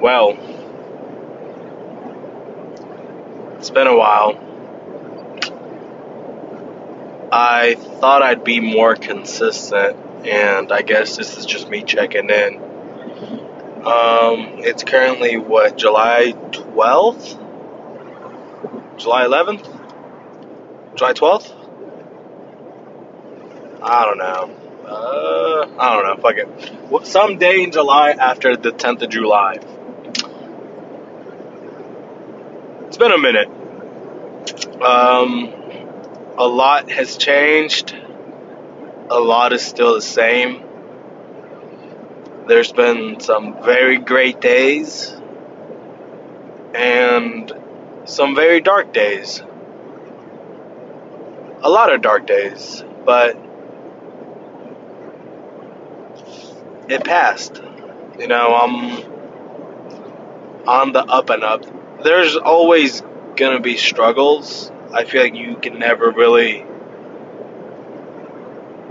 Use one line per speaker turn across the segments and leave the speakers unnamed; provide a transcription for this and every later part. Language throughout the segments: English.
Well, it's been a while. I thought I'd be more consistent, and I guess this is just me checking in. Um, it's currently what July 12th, July 11th, July 12th. I don't know. Uh, I don't know. Fuck it. Some day in July after the 10th of July. It's been a minute. Um, a lot has changed. A lot is still the same. There's been some very great days and some very dark days. A lot of dark days, but it passed. You know, I'm on the up and up. There's always to be struggles. I feel like you can never really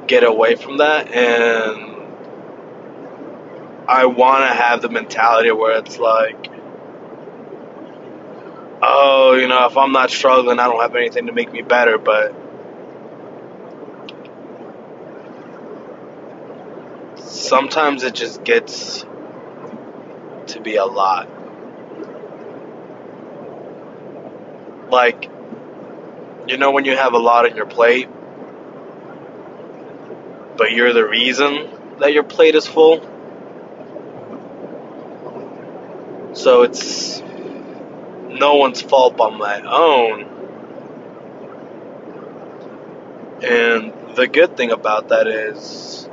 get away from that and I want to have the mentality where it's like oh, you know, if I'm not struggling, I don't have anything to make me better, but sometimes it just gets to be a lot. Like, you know, when you have a lot on your plate, but you're the reason that your plate is full. So it's no one's fault but my own. And the good thing about that is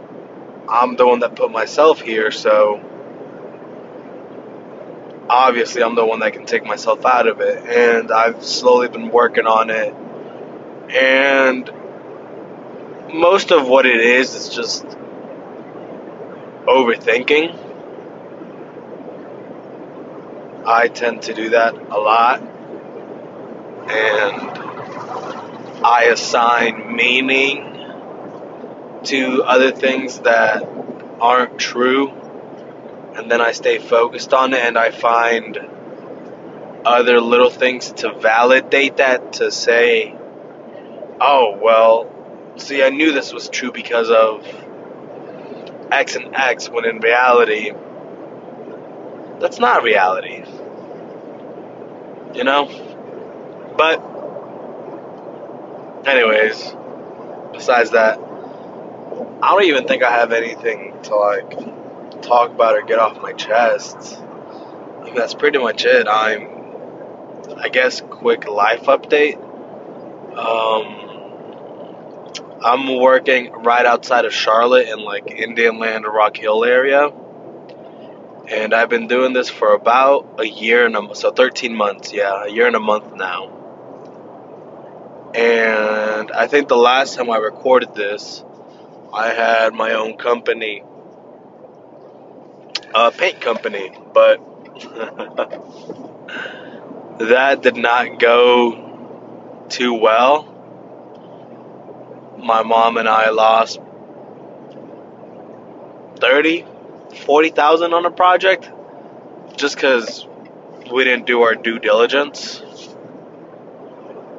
I'm the one that put myself here, so obviously I'm the one that can take myself out of it. And I've slowly been working on it. And most of what it is is just overthinking. I tend to do that a lot. And I assign meaning to other things that aren't true. And then I stay focused on it and I find other little things to validate that to say, oh, well, see, I knew this was true because of X and X, when in reality, that's not reality. You know? But, anyways, besides that, I don't even think I have anything to like talk about or get off my chest. Mean, that's pretty much it. I'm, I guess, quick life update. Um, I'm working right outside of Charlotte in like Indian Land, Rock Hill area and I've been doing this for about a year and a so 13 months, yeah, a year and a month now. And I think the last time I recorded this, I had my own company, a paint company, but that did not go too well. My mom and I lost 30 forty thousand on a project just because we didn't do our due diligence.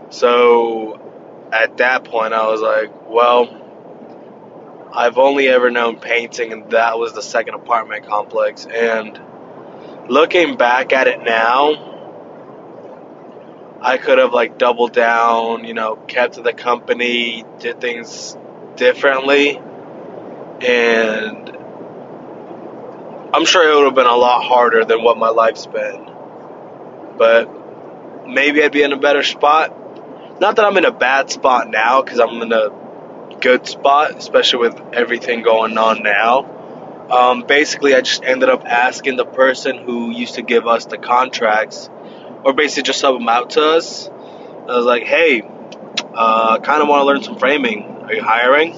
So at that point, I was like, well, I've only ever known painting, and that was the second apartment complex. And looking back at it now, I could have like doubled down, you know, kept the company, did things differently, and I'm sure it would have been a lot harder than what my life's been. But maybe I'd be in a better spot. Not that I'm in a bad spot now, because I'm in a good spot, especially with everything going on now. Um, basically, I just ended up asking the person who used to give us the contracts, or basically just sub them out to us. I was like, hey, uh, kind of want to learn some framing. Are you hiring?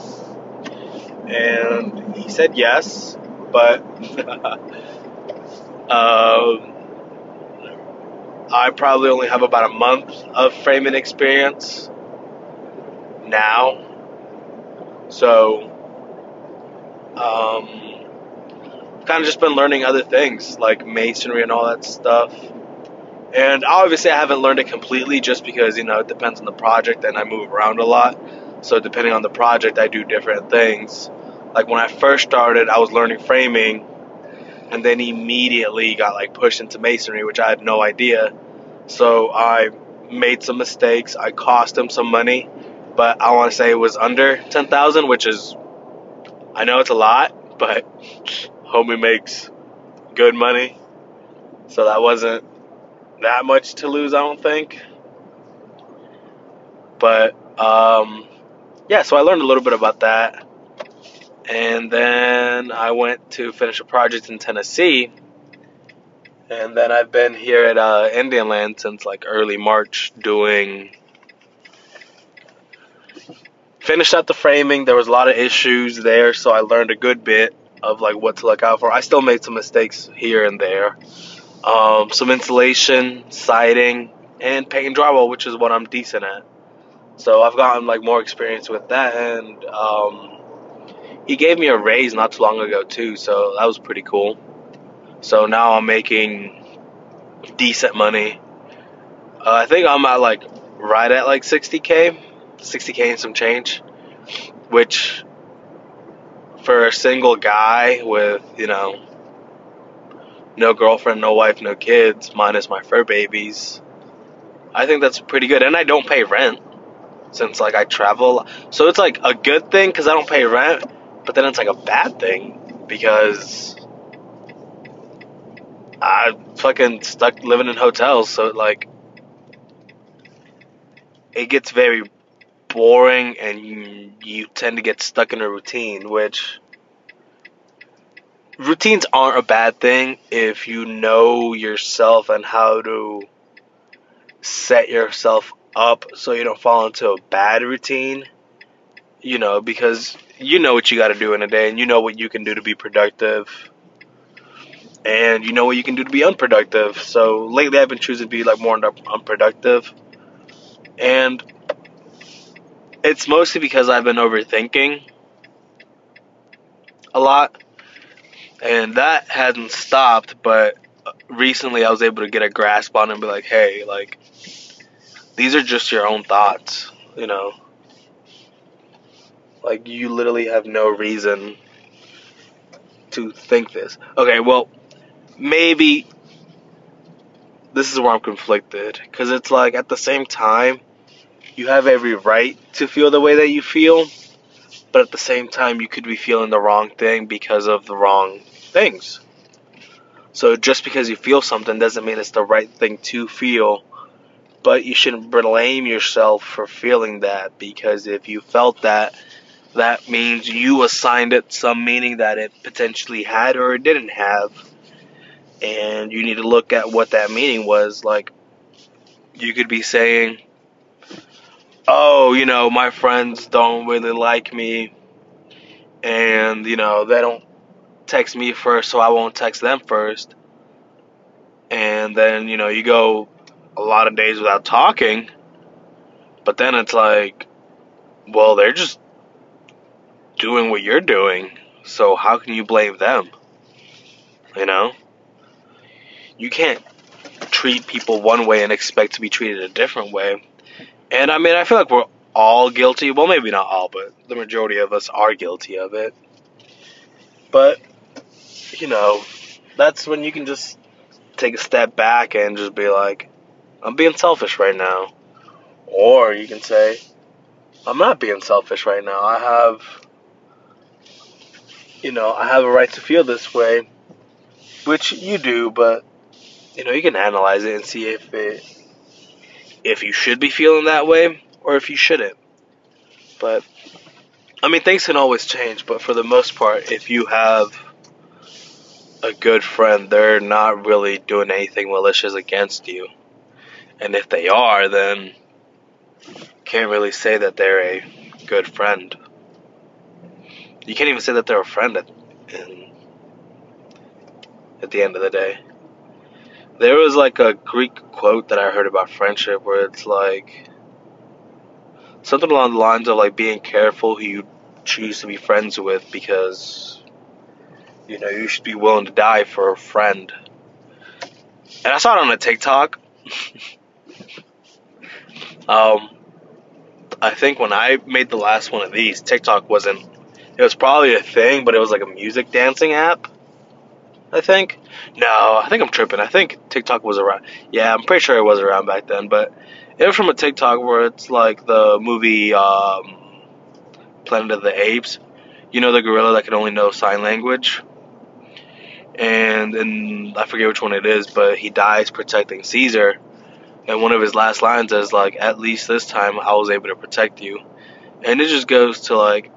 And he said yes but um, I probably only have about a month of framing experience now. So, um, kind of just been learning other things like masonry and all that stuff. And obviously, I haven't learned it completely just because, you know, it depends on the project and I move around a lot. So, depending on the project, I do different things. Like when I first started, I was learning framing and then immediately got like pushed into masonry, which I had no idea. So, I made some mistakes. I cost him some money, but I want to say it was under 10,000, which is, I know it's a lot, but homie makes good money. So that wasn't that much to lose, I don't think. But um, yeah, so I learned a little bit about that. And then I went to finish a project in Tennessee. And then I've been here at uh, Indian Land since like early March doing. Finished out the framing. There was a lot of issues there, so I learned a good bit of like what to look out for. I still made some mistakes here and there. Um, some insulation, siding, and paint and drywall, which is what I'm decent at. So I've gotten like more experience with that, and um, he gave me a raise not too long ago too, so that was pretty cool. So now I'm making decent money. Uh, I think I'm at like right at like 60k, 60k and some change, which for a single guy with, you know, no girlfriend, no wife, no kids, minus my fur babies, I think that's pretty good. And I don't pay rent since like I travel. So it's like a good thing because I don't pay rent, but then it's like a bad thing because I fucking stuck living in hotels. So like it gets very boring and you, you tend to get stuck in a routine, which routines aren't a bad thing if you know yourself and how to set yourself up so you don't fall into a bad routine. You know, because you know what you got to do in a day and you know what you can do to be productive. And you know what you can do to be unproductive. So lately I've been choosing to be like more unproductive. And it's mostly because I've been overthinking a lot, and that hasn't stopped. But recently, I was able to get a grasp on it and be like, "Hey, like these are just your own thoughts, you know. Like you literally have no reason to think this." Okay, well, maybe this is where I'm conflicted because it's like at the same time you have every right to feel the way that you feel, but at the same time, you could be feeling the wrong thing because of the wrong things. So just because you feel something doesn't mean it's the right thing to feel, but you shouldn't blame yourself for feeling that because if you felt that, that means you assigned it some meaning that it potentially had or it didn't have. And you need to look at what that meaning was. Like, you could be saying, oh, you know, my friends don't really like me and, you know, they don't text me first, so I won't text them first. And then, you know, you go a lot of days without talking, but then it's like, well, they're just doing what you're doing, so how can you blame them? You know? You can't treat people one way and expect to be treated a different way. And I mean, I feel like we're all guilty. Well, maybe not all, but the majority of us are guilty of it. But, you know, that's when you can just take a step back and just be like, I'm being selfish right now. Or you can say, I'm not being selfish right now. I have, you know, I have a right to feel this way, which you do, but, you know, you can analyze it and see if it if you should be feeling that way or if you shouldn't. But I mean, things can always change, but for the most part, if you have a good friend, they're not really doing anything malicious against you. And if they are, then can't really say that they're a good friend. You can't even say that they're a friend at, at the end of the day. There was like a Greek quote that I heard about friendship where it's like something along the lines of like being careful who you choose to be friends with because You know, you should be willing to die for a friend. And I saw it on a TikTok. um, I think when I made the last one of these, TikTok wasn't. It was probably a thing, but it was like a music dancing app. I think. No, I think I'm tripping. I think TikTok was around. Yeah, I'm pretty sure it was around back then, but it was from a TikTok where it's like the movie um, Planet of the Apes. You know the gorilla that can only know sign language, and and I forget which one it is, but he dies protecting Caesar, and one of his last lines is like, "At least this time I was able to protect you," and it just goes to like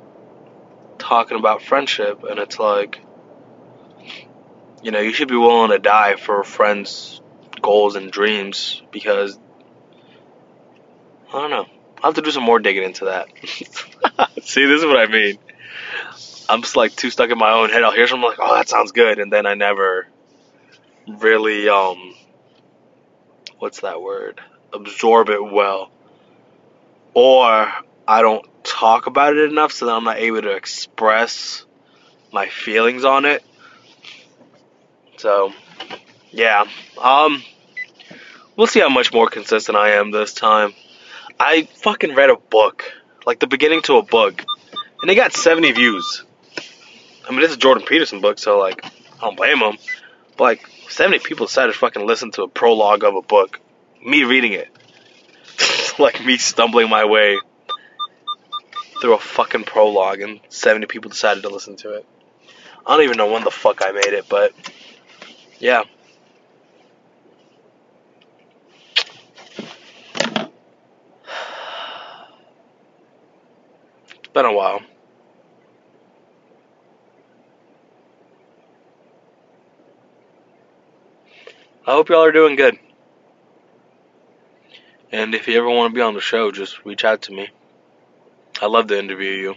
talking about friendship, and it's like, you know, you should be willing to die for friends' goals and dreams because I don't know. I'll have to do some more digging into that. See, this is what I mean. I'm just like too stuck in my own head. I'll hear something like, "Oh, that sounds good," and then I never really um, what's that word? Absorb it well, or I don't talk about it enough, so that I'm not able to express my feelings on it. So, yeah. Um, we'll see how much more consistent I am this time. I fucking read a book, like the beginning to a book, and it got 70 views. I mean, this is a Jordan Peterson book, so like, I don't blame him. But like, 70 people decided to fucking listen to a prologue of a book. Me reading it. like me stumbling my way through a fucking prologue, and 70 people decided to listen to it. I don't even know when the fuck I made it, but yeah. It's been a while. I hope y'all are doing good. And if you ever want to be on the show, just reach out to me. I love to interview you.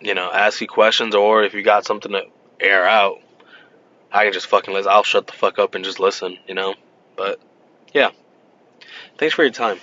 You know, ask you questions, or if you got something to air out, I can just fucking listen. I'll shut the fuck up and just listen, you know? But, yeah. Thanks for your time.